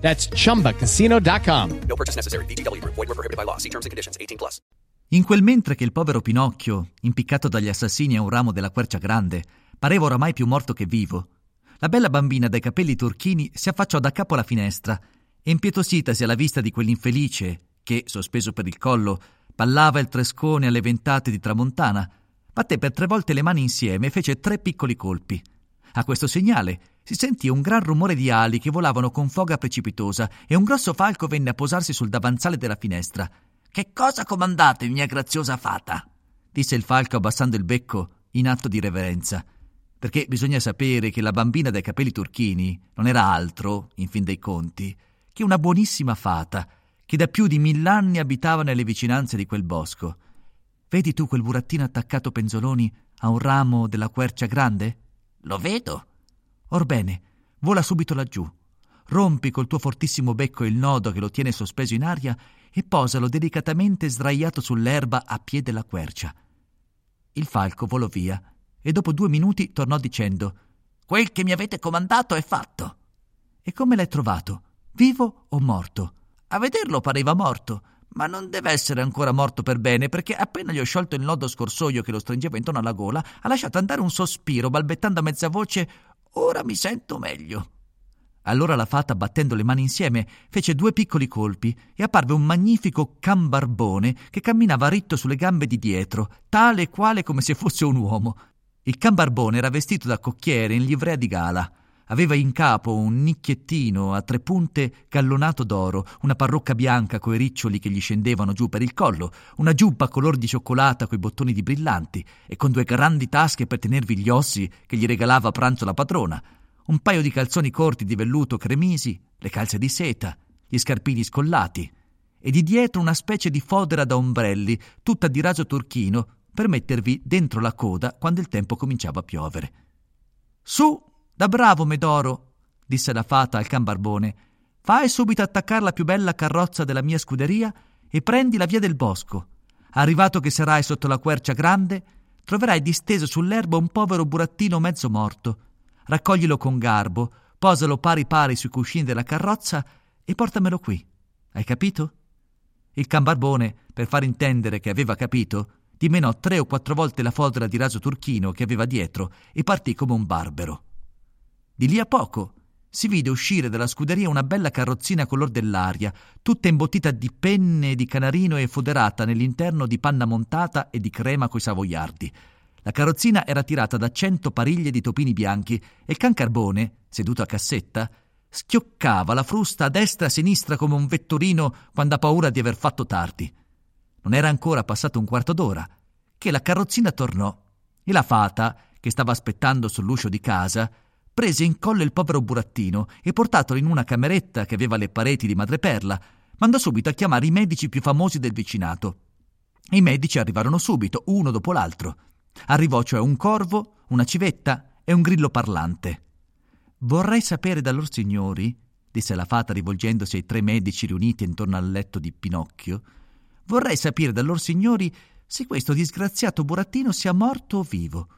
That's chumbacasino.com. No purchase necessary. VGW Group. Void were prohibited by law. See terms and conditions. 18 plus. In quel mentre che il povero Pinocchio, impiccato dagli assassini a un ramo della quercia grande, pareva oramai più morto che vivo, la bella bambina dai capelli turchini si affacciò da capo alla finestra e impietositasi alla vista di quell'infelice che, sospeso per il collo, ballava il trescone alle ventate di tramontana, batté per tre volte le mani insieme e fece tre piccoli colpi. A questo segnale si sentì un gran rumore di ali che volavano con foga precipitosa e un grosso falco venne a posarsi sul davanzale della finestra. Che cosa comandate, mia graziosa fata? disse il falco abbassando il becco in atto di reverenza. Perché bisogna sapere che la bambina dai capelli turchini non era altro, in fin dei conti, che una buonissima fata che da più di mill'anni abitava nelle vicinanze di quel bosco. Vedi tu quel burattino attaccato penzoloni a un ramo della quercia grande? Lo vedo. Orbene, vola subito laggiù. Rompi col tuo fortissimo becco il nodo che lo tiene sospeso in aria e posalo delicatamente sdraiato sull'erba a piede della quercia. Il falco volò via e dopo due minuti tornò dicendo Quel che mi avete comandato è fatto. E come l'hai trovato? Vivo o morto? A vederlo pareva morto, ma non deve essere ancora morto per bene, perché appena gli ho sciolto il nodo scorsoio che lo stringeva intorno alla gola, ha lasciato andare un sospiro, balbettando a mezza voce Ora mi sento meglio. Allora la fata, battendo le mani insieme, fece due piccoli colpi e apparve un magnifico cambarbone che camminava ritto sulle gambe di dietro, tale e quale come se fosse un uomo. Il cambarbone era vestito da cocchiere in livrea di gala. Aveva in capo un nicchiettino a tre punte gallonato d'oro, una parrucca bianca coi riccioli che gli scendevano giù per il collo, una giubba color di cioccolata coi bottoni di brillanti e con due grandi tasche per tenervi gli ossi che gli regalava a pranzo la padrona, un paio di calzoni corti di velluto cremisi, le calze di seta, gli scarpini scollati e di dietro una specie di fodera da ombrelli, tutta di raso turchino, per mettervi dentro la coda quando il tempo cominciava a piovere. Su, da bravo, Medoro, disse la fata al can Barbone. Fai subito attaccare la più bella carrozza della mia scuderia e prendi la via del bosco. Arrivato che sarai sotto la quercia grande, troverai disteso sull'erba un povero burattino mezzo morto. Raccoglilo con garbo, posalo pari pari sui cuscini della carrozza e portamelo qui. Hai capito? Il can Barbone, per far intendere che aveva capito, dimenò tre o quattro volte la fodera di raso turchino che aveva dietro e partì come un barbero. Di lì a poco si vide uscire dalla scuderia una bella carrozzina color dell'aria, tutta imbottita di penne di canarino e foderata nell'interno di panna montata e di crema coi savoiardi. La carrozzina era tirata da cento pariglie di topini bianchi e il can Carbone, seduto a cassetta, schioccava la frusta a destra e a sinistra come un vetturino quando ha paura di aver fatto tardi. Non era ancora passato un quarto d'ora che la carrozzina tornò e la fata, che stava aspettando sull'uscio di casa, prese in collo il povero burattino e portatolo in una cameretta che aveva le pareti di madreperla, mandò subito a chiamare i medici più famosi del vicinato. I medici arrivarono subito, uno dopo l'altro. Arrivò cioè un corvo, una civetta e un grillo parlante. Vorrei sapere da loro signori, disse la fata rivolgendosi ai tre medici riuniti intorno al letto di Pinocchio, vorrei sapere da loro signori se questo disgraziato burattino sia morto o vivo.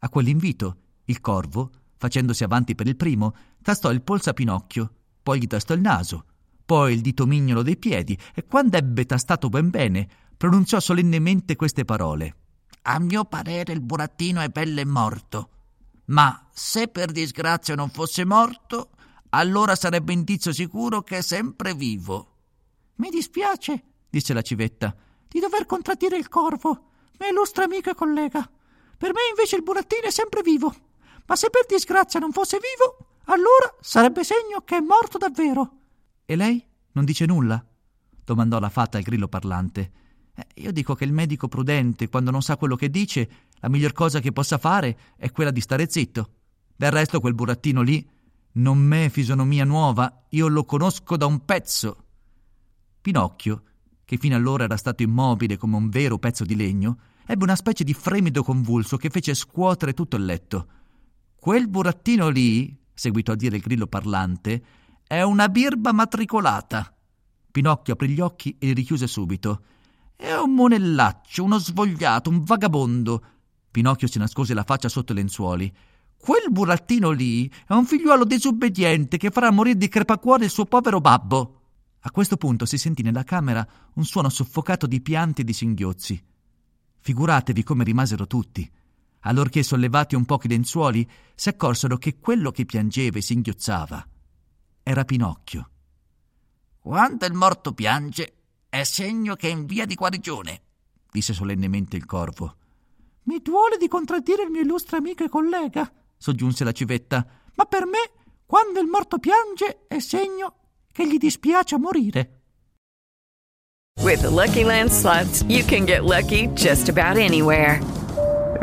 A quell'invito, il corvo, facendosi avanti per il primo, tastò il polso a Pinocchio, poi gli tastò il naso, poi il dito mignolo dei piedi e quando ebbe tastato ben bene, pronunziò solennemente queste parole. A mio parere il burattino è belle morto, ma se per disgrazia non fosse morto, allora sarebbe indizio sicuro che è sempre vivo. Mi dispiace, disse la civetta, di dover contraddire il corvo, mio illustre amico e collega. Per me invece il burattino è sempre vivo ma se per disgrazia non fosse vivo, allora sarebbe segno che è morto davvero. E lei non dice nulla? domandò la fata al grillo parlante. Eh, io dico che il medico prudente, quando non sa quello che dice, la miglior cosa che possa fare è quella di stare zitto. Del resto quel burattino lì non m'è fisonomia nuova, io lo conosco da un pezzo. Pinocchio, che fino allora era stato immobile come un vero pezzo di legno, ebbe una specie di fremito convulso che fece scuotere tutto il letto. Quel burattino lì, seguitò a dire il grillo parlante, è una birba matricolata. Pinocchio aprì gli occhi e li richiuse subito. È un monellaccio, uno svogliato, un vagabondo. Pinocchio si nascose la faccia sotto le lenzuoli. Quel burattino lì è un figliuolo disobbediente che farà morire di crepacuore il suo povero babbo. A questo punto si sentì nella camera un suono soffocato di pianti e di singhiozzi. Figuratevi come rimasero tutti. Allorché sollevati un poco i lenzuoli, si accorsero che quello che piangeva e singhiozzava era Pinocchio. Quando il morto piange, è segno che è in via di guarigione, disse solennemente il corvo. Mi duole di contraddire il mio illustre amico e collega, soggiunse la civetta, ma per me, quando il morto piange, è segno che gli dispiace morire. With the Lucky Land slots, you can get lucky just about anywhere.